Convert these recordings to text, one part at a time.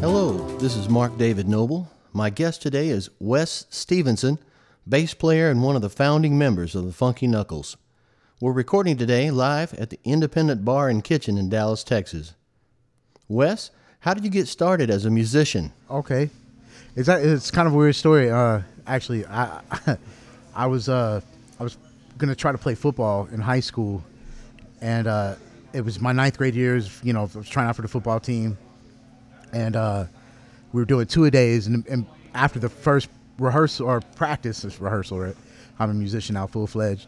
Hello, this is Mark David Noble. My guest today is Wes Stephenson, bass player and one of the founding members of the Funky Knuckles. We're recording today live at the Independent Bar and Kitchen in Dallas, Texas. Wes, how did you get started as a musician? Okay, it's it's kind of a weird story. Uh, actually, I I was uh I was gonna try to play football in high school, and uh, it was my ninth grade years. You know, I was trying out for the football team, and uh, we were doing two a days. And, and after the first rehearsal or practice, it's rehearsal, right? I'm a musician now, full fledged.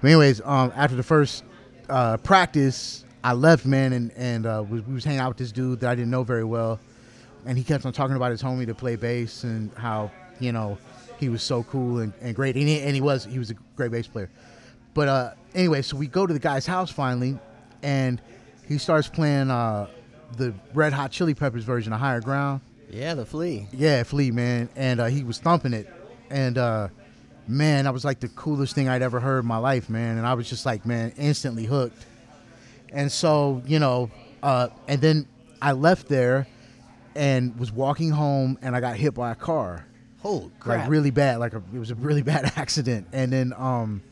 But anyways, um, after the first uh, practice, I left, man, and and uh, we, we was hanging out with this dude that I didn't know very well, and he kept on talking about his homie to play bass and how you know he was so cool and, and great, and he, and he was he was a great bass player. But uh, anyway, so we go to the guy's house finally, and he starts playing uh, the Red Hot Chili Peppers version of Higher Ground. Yeah, the flea. Yeah, Flea, man. And uh, he was thumping it. And uh, man, that was like the coolest thing I'd ever heard in my life, man. And I was just like, man, instantly hooked. And so, you know, uh, and then I left there and was walking home and I got hit by a car. Holy crap. Like really bad. Like a, it was a really bad accident. And then, um,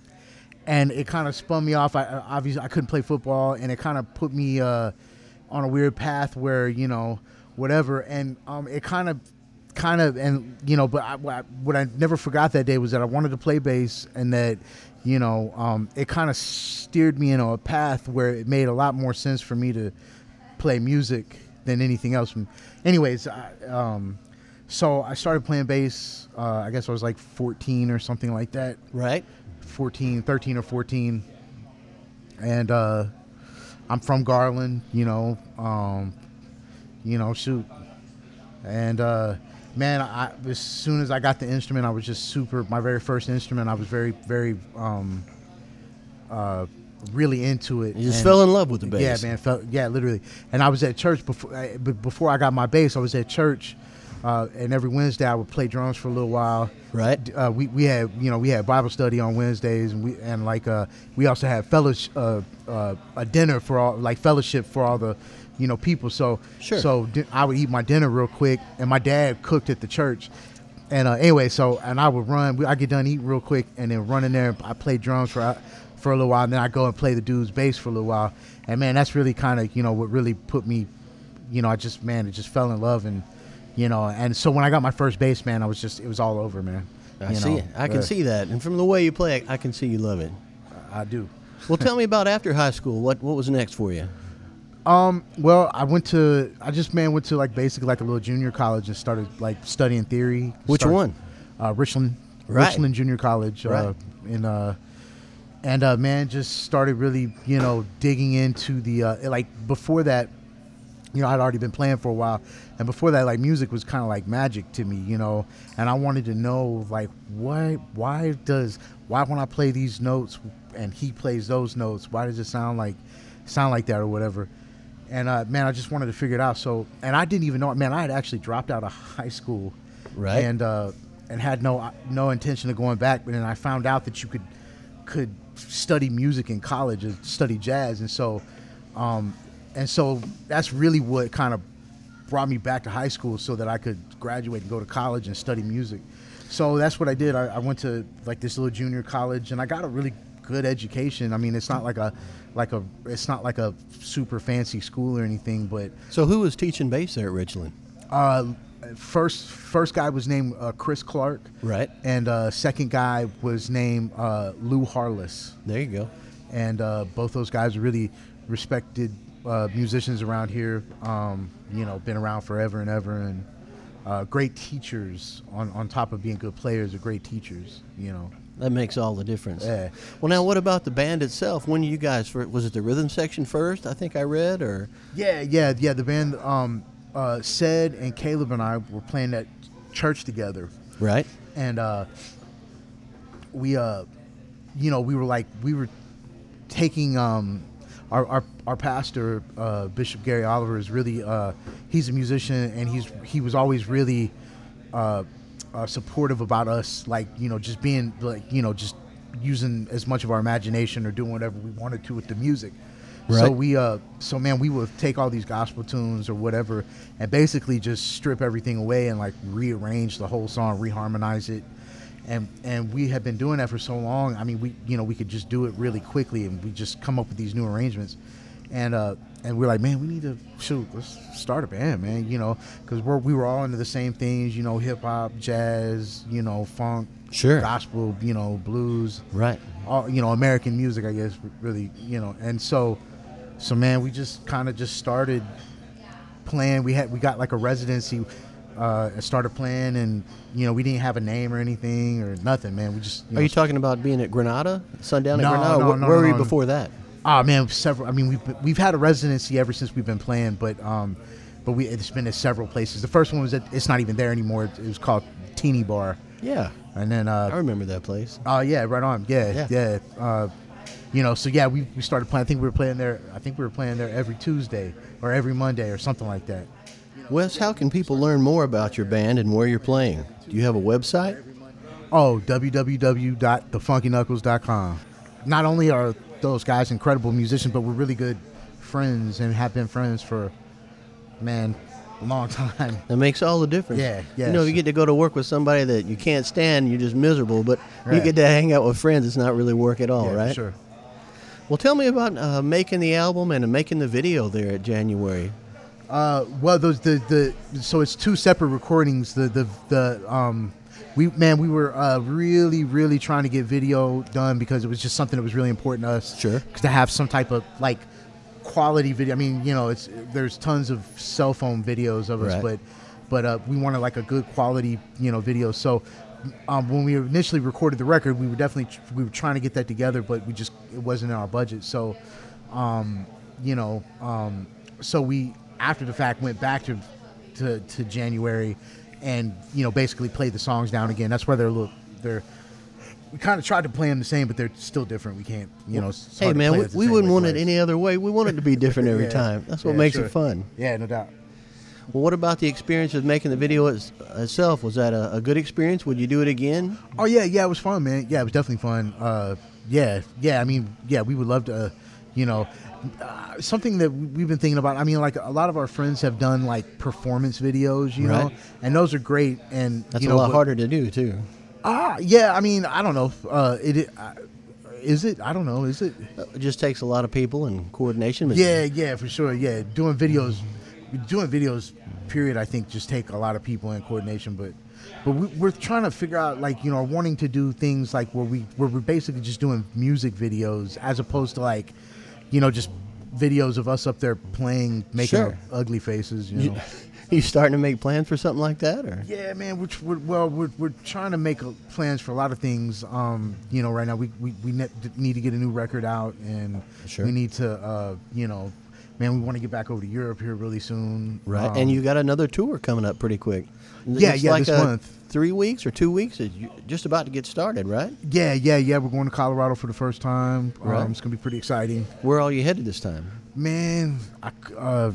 and it kind of spun me off. I I- obviously I couldn't play football, and it kind of put me uh, on a weird path where you know whatever. And um, it kind of, kind of, and you know, but I, what I- what I never forgot that day was that I wanted to play bass, and that you know, um, it kind of steered me into a path where it made a lot more sense for me to play music than anything else. Anyways, I, um, so I started playing bass. Uh, I guess I was like 14 or something like that. Right? 14, 13 or 14. And uh, I'm from Garland, you know, um, you know, shoot. And uh, man, I, as soon as I got the instrument, I was just super. My very first instrument, I was very, very, um, uh, really into it. You just And- fell in love with the bass. yeah, man. Felt, yeah, literally. And I was at church before. But before I got my bass, I was at church, uh, and every Wednesday I would play drums for a little while. Right. Uh, we, we had you know we had Bible study on Wednesdays, and we and like uh, we also had fellowship uh, uh, a dinner for all like fellowship for all the you know people. So Sure. So di- I would eat my dinner real quick, and my dad cooked at the church. And uh, anyway, so and I would run. I get done eating real quick, and then run in there. I play drums for for a little while, and then I go and play the dude's bass for a little while. And man, that's really kind of you know what really put me, you know, I just man, it just fell in love, and you know, and so when I got my first bass, man, I was just it was all over, man. I You see know, it. I can uh, see that. And from the way you play, I can see you love it. I do. Well, tell me about after high school. What what was next for you? Um, well, I went to I just man went to like basically like a little junior college and started like studying theory. Which Started- one? Uh, Richland, Right. Richland Junior College. Uh, Right. in uh, and uh, man, just started really you know digging into the uh, like before that. You know, I'd already been playing for a while, and before that, like music was kind of like magic to me, you know. And I wanted to know, like, why, why does, why when I play these notes and he plays those notes, why does it sound like, sound like that or whatever? And uh, man, I just wanted to figure it out. So, and I didn't even know. Man, I had actually dropped out of high school, Right. And uh, and had no no intention of going back. But then I found out that you could could study music in college and study jazz, and so um, and so that's really what kind of brought me back to high school so that I could graduate and go to college and study music. So that's what I did. I, I went to like this little junior college, and I got a really good education. I mean, it's not like a like a it's not like a super fancy school or anything, but So who was teaching bass there at Richland? uh, first first guy was named uh, Chris Clark, Right. and uh, second guy was named uh, Lou Harless, There you go. and uh, both those guys really respected uh, musicians around here. Um, you know, been around forever and ever, and uh, great teachers. On on top of being good players, are great teachers. You know. That makes all the difference. Yeah. Well, now what about the band itself? When you guys was it the rhythm section first? I think I read, or Yeah, yeah, yeah. The band, um, uh, said and Caleb and I were playing at church together. right? and uh, we uh, you know we were like we were taking um, our, our our pastor uh, Bishop Gary Oliver is really uh, he's a musician and he's he was always really uh, uh, supportive about us, like you know, just being like you know, just using as much of our imagination or doing whatever we wanted to with the music. Right. So we uh so man we would take all these gospel tunes or whatever and basically just strip everything away and like rearrange the whole song, reharmonize it. And and we had been doing that for so long. I mean, we you know, we could just do it really quickly and we just come up with these new arrangements. And uh and we're like, man, we need to shoot, let's start a band, man, you know, cuz we're we were all into the same things, you know, hip hop, jazz, you know, funk, Sure. gospel, you know, blues Right. all you know American music, I guess, really, you know. And so, so man, we just kind of just started playing. We had we got like a residency, uh, and started playing, and you know we didn't have a name or anything or nothing, man. We just you Are know, you talking about being at Granada, Sundown No, at Granada? no, Where, no, where were you before that? Ah man, several. I mean, we've we've had a residency ever since we've been playing, but um, but we it's been at several places. The first one was at it's not even there anymore. It, was called Teeny Bar, Yeah, and then I uh, remember that place. oh yeah, right on, yeah, Yeah. yeah. Uh, you know, so yeah, we, we started playing. I think we were playing there. I think we were playing there every Tuesday or every Monday or something like that. Wes, how can people learn more about your band and where you're playing? Do you have a website? Oh, www.thefunkyknuckles.com. Not only are those guys incredible musicians, but we're really good friends and have been friends for, man, a long time. That makes all the difference. Yeah, yeah. You know, you get to go to work with somebody that you can't stand, you're just miserable, but you get to hang out with friends, it's not really work at all, yeah, right? Sure. Well, tell me about uh, making the album and making the video there at January. Uh, well, those the the so it's two separate recordings. The the the um, we man, we were uh, really really trying to get video done because it was just something that was really important to us. Sure. to have some type of like quality video. I mean, you know, it's there's tons of cell phone videos of us, Right. but but uh, we wanted like a good quality you know video. So. Um, when we initially recorded the record, we were definitely we were trying to get that together, but we just it wasn't in our budget. So, um, you know, um, so we after the fact went back to, to to January, and you know basically played the songs down again. That's why they're a little they're. We kind of tried to play them the same, but they're still different. We can't, you know. Hey, man, we, we wouldn't want it any other way. We want it to be different every Yeah. time. That's what Yeah, makes sure. it fun. Yeah, no doubt. Well, what about the experience of making the video its, itself? Was that a, a good experience? Would you do it again? Oh yeah, yeah, it was fun, man. Yeah, it was definitely fun. Uh, yeah, yeah. I mean, yeah, we would love to, uh, you know, uh, something that we- we've been thinking about. I mean, like a lot of our friends have done like performance videos, you know, and those are great. And That's you a lot but- harder to do, too. Ah, yeah. I mean, I don't know. Uh, it, it uh, is it? I don't know. Is it? It just takes a lot of people and coordination. Yeah, yeah, for sure. Yeah, doing videos, doing videos. Period. I think just take a lot of people and coordination, but but we, we're trying to figure out like you know wanting to do things like where we where we're basically just doing music videos as opposed to like you know just videos of us up there playing making Sure. ugly faces. You know. You, starting to make plans for something like that, or Yeah, man. We're, we're well, we're, we're trying to make uh, plans for a lot of things. Um, you know, right now we we, we ne- need to get a new record out, and Sure. we need to, uh, you know, man, we want to get back over to Europe here really soon. right? Um, and you got another tour coming up pretty quick. Yeah, It's yeah, like this month. Three weeks or two weeks? You- just about to get started, right? yeah, yeah, yeah. We're going to Colorado for the first time. Um, It's gonna be pretty exciting, Where are you headed this time? man. I, uh,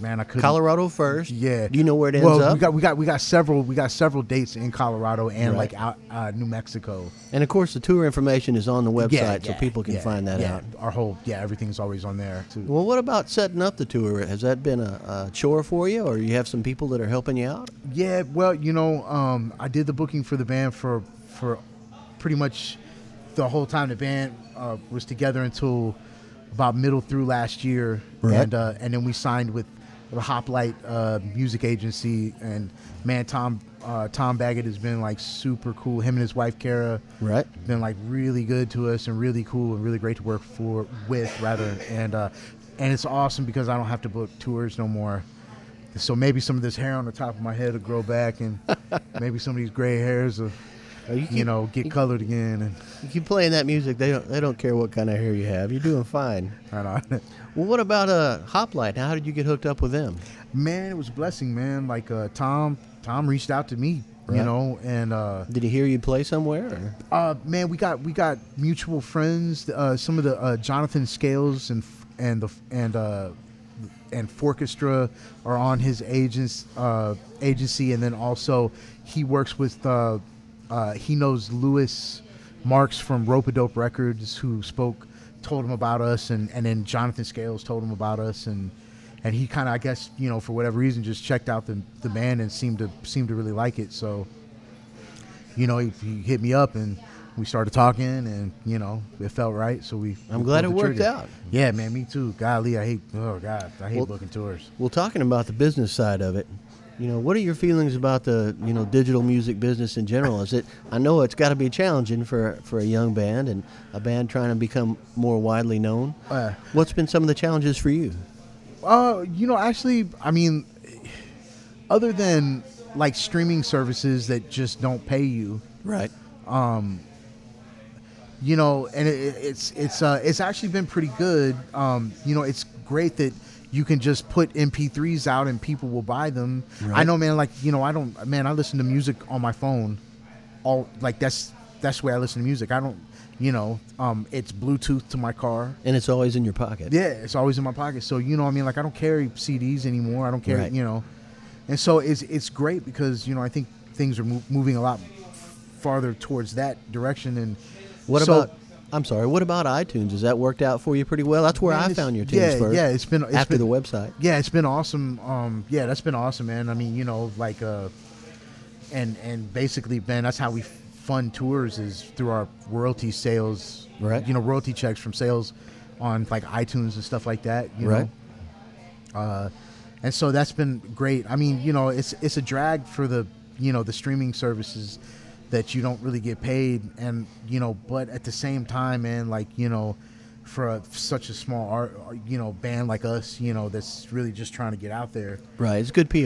man, I couldn't. Colorado first. Yeah. Do you know where it ends well, up? we got we got we got several we got several dates in Colorado and Right. like out uh, New Mexico. and of course, the tour information is on the website, yeah, so people can yeah, find that yeah. out. Our whole yeah, everything's always on there too. Well, what about setting up the tour? Has that been a, a chore for you, or you have some people that are helping you out? Yeah, well, you know, um, I did the booking for the band for for pretty much the whole time the band uh, was together until about middle through last year, Right. and uh, and then we signed with the Hoplite uh, music agency, and man, Tom uh, Tom Baggett has been like super cool. Him and his wife Kara, Right. been like really good to us and really cool and really great to work for with rather and uh and it's awesome because I don't have to book tours no more. So maybe some of this hair on the top of my head will grow back and maybe some of these gray hairs will Oh, you you know get colored again and You keep playing that music. They don't. They don't care what kind of hair you have. You're doing fine. I know. Well, what about uh, Hoplite? How did you get hooked up with them? man, it was a blessing, man. Like uh Tom Tom reached out to me, Right. you know, and uh Did he hear you play somewhere? Or? Uh, man, we got we got mutual friends. Uh, some of the uh, Jonathan Scales and and the and uh, and Fourchestra are on his agents uh, agency, and then also he works with uh, he knows Louis Marks from Rope Dope Records, who spoke told him about us, and and then Jonathan Scales told him about us, and and he kind of I guess you know for whatever reason just checked out the the band and seemed to seemed to really like it, so you know he, he hit me up and we started talking and you know it felt right so we I'm we glad it worked trigger. out. yeah man me too golly i hate oh god i hate Well- booking tours Well, talking about the business side of it, you know, what are your feelings about the you know digital music business in general? Is it? I know it's got to be challenging for for a young band and a band trying to become more widely known. Uh, What's been some of the challenges for you? uh you know actually i mean other than like streaming services that just don't pay you Right. Um, you know, and it, it's it's uh, it's actually been pretty good. Um, you know, it's great that you can just put MP3s out and people will buy them. I know, man. Like you know, I don't, man. I listen to music on my phone. All like that's that's the way I listen to music. I don't, you know, um, it's Bluetooth to my car. And it's always in your pocket. Yeah, it's always in my pocket. So you know, I mean, like I don't carry CDs anymore. I don't carry, Right. you know, and so it's it's great because you know I think things are mo- moving a lot farther towards that direction. And What so- about? I'm sorry. What about iTunes? Has that worked out for you pretty well? That's where Man, I found your tunes yeah, first. Yeah, it's been it's after been, the website. Yeah, it's been awesome. Um, yeah, that's been awesome, man. I mean, you know, like, uh, and and basically, man, that's how we fund tours is through our royalty sales. Right. You know, royalty checks from sales on like iTunes and stuff like that. You Right. know. Uh, and so that's been great. I mean, you know, it's it's a drag for the you know the streaming services that you don't really get paid, and you know, but at the same time, man, like you know, for a, such a small art, you know, band like us, you know, that's really just trying to get out there. Right. It's good PR.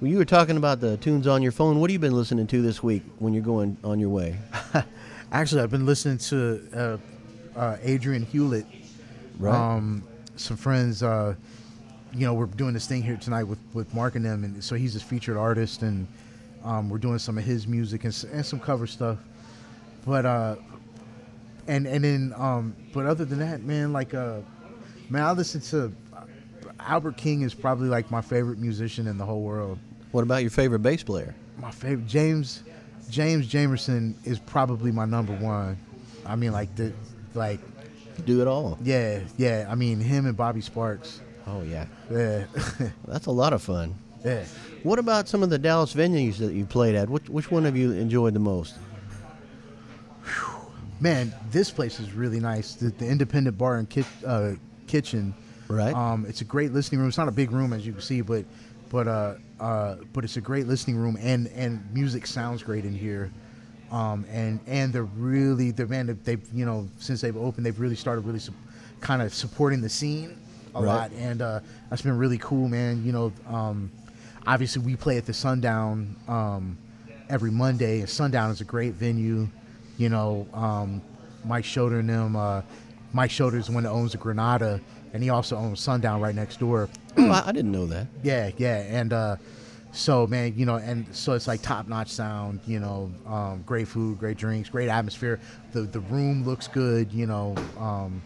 Well, you were talking about the tunes on your phone. What have you been listening to this week when you're going on your way? Actually, I've been listening to uh, uh, Adrian Hewlett. Right. Um, some friends, uh, you know, we're doing this thing here tonight with, with Mark and them, and so he's a featured artist, and um, we're doing some of his music and, and some cover stuff. But uh, and and then um, but other than that, man, like uh, man, I listen to Albert King is probably like my favorite musician in the whole world. What about your favorite bass player? My favorite James James Jamerson is probably my number one. I mean, like the like Do it all. yeah yeah. I mean him and Bobby Sparks. Oh yeah. Yeah That's a lot of fun. Yeah. What about some of the Dallas venues that you played at? Which which one have you enjoyed the most? Man, this place is really nice. The, the Independent Bar and Kit, uh, Kitchen. Right. Um, it's a great listening room. It's not a big room as you can see, but but uh, uh, but it's a great listening room, and and music sounds great in here. Um, and and they're really they're man they've you know since they've opened they've really started really su- kind of supporting the scene a Right. lot, and uh, that's been really cool, man. You know, um, obviously we play at the Sundown um, every Monday, and Sundown is a great venue. You know, um, Mike Schoder and them. Uh, Mike Schoder is the one that owns the Granada, and he also owns Sundown right next door. Oh, I, I didn't know that. Yeah, yeah, and uh, so man, you know, and so it's like top notch sound. You know, um, great food, great drinks, great atmosphere. The the room looks good. You know, um,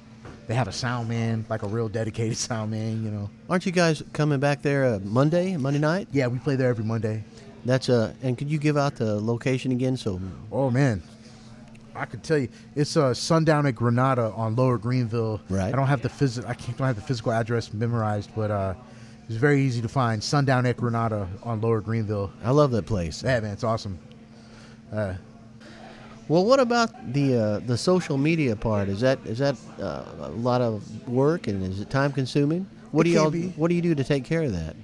they have a sound man, like a real dedicated sound man. You know, Aren't you guys coming back there uh, Monday, Monday night? yeah, we play there every Monday. That's uh, and could you give out the location again? So Oh man, I could tell you, it's uh, Sundown at Granada on Lower Greenville. Right. I don't have the phys- I can't don't have the physical address memorized, but uh, it's very easy to find. Sundown at Granada on Lower Greenville. I love that place. Yeah, man, it's awesome. Uh, Well, what about the uh, the social media part? Is that is that uh, a lot of work and is it time consuming? What It do y'all be. What do you do to take care of that?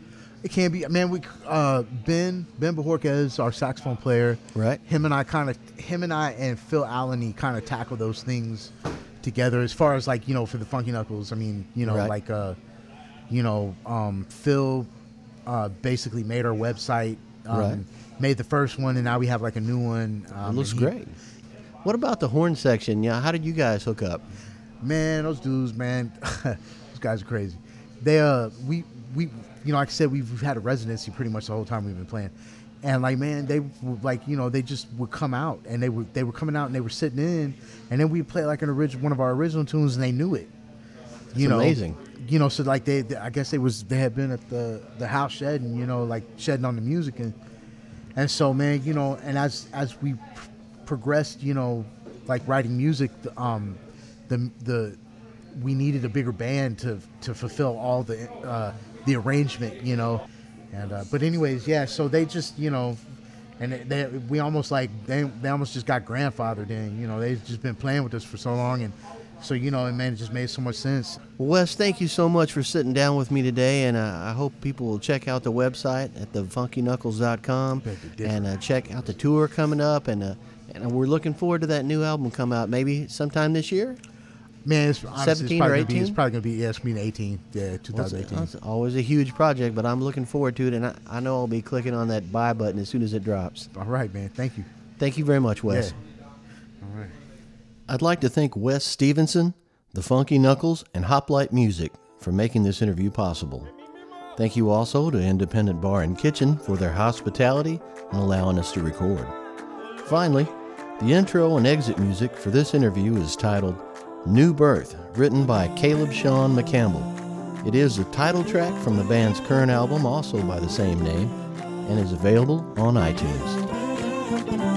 It can be, man. We uh, Ben Ben Bajorquez, our saxophone player, Right. Him and I kind of, him and I and Phil Allen, kind of tackle those things together. As far as like you know, for the Funky Knuckles, I mean, you know, Right. like uh, you know, um, Phil uh, basically made our website, um, Right. made the first one, and now we have like a new one. Um, it looks he- great. What about the horn section? Yeah, how did you guys hook up? Man, those dudes, man, those guys are crazy. They uh, we we you know, like I said, we've, we've had a residency pretty much the whole time we've been playing, and like man, they like you know they just would come out and they were they were coming out and they were sitting in, and then we play like an original one of our original tunes and they knew it. You It's know, amazing. you know, so like they, they- I guess they was they had been at the the house shedding, you know, like shedding on the music and and so man, you know, and as as we progressed, you know, like writing music, um, the the we needed a bigger band to to fulfill all the uh, the arrangement, you know, and uh, but anyways, yeah. So they just you know, and they, they we almost like they they almost just got grandfathered in, you know. They've just been playing with us for so long, and so you know, man, it just made so much sense. Wes, thank you so much for sitting down with me today, and uh, I hope people will check out the website at thefunkyknuckles.com and uh, check out the tour coming up, and uh, and we're looking forward to that new album come out maybe sometime this year. Man, it's, honestly, it's 17 or gonna be, it's probably gonna be yeah, it's gonna be 18, yeah, Well, it's, 2018. it's always a huge project, but I'm looking forward to it, and I, I know I'll be clicking on that buy button as soon as it drops. All right, man. Thank you. Thank you very much, Wes. Yeah. I'd like to thank Wes Stephenson, the Funky Knuckles, and Hoplite Music for making this interview possible. Thank you also to Independent Bar and Kitchen for their hospitality and allowing us to record. Finally, the intro and exit music for this interview is titled New Birth, written by Caleb Sean McCampbell. It is the title track from the band's current album, also by the same name, and is available on iTunes.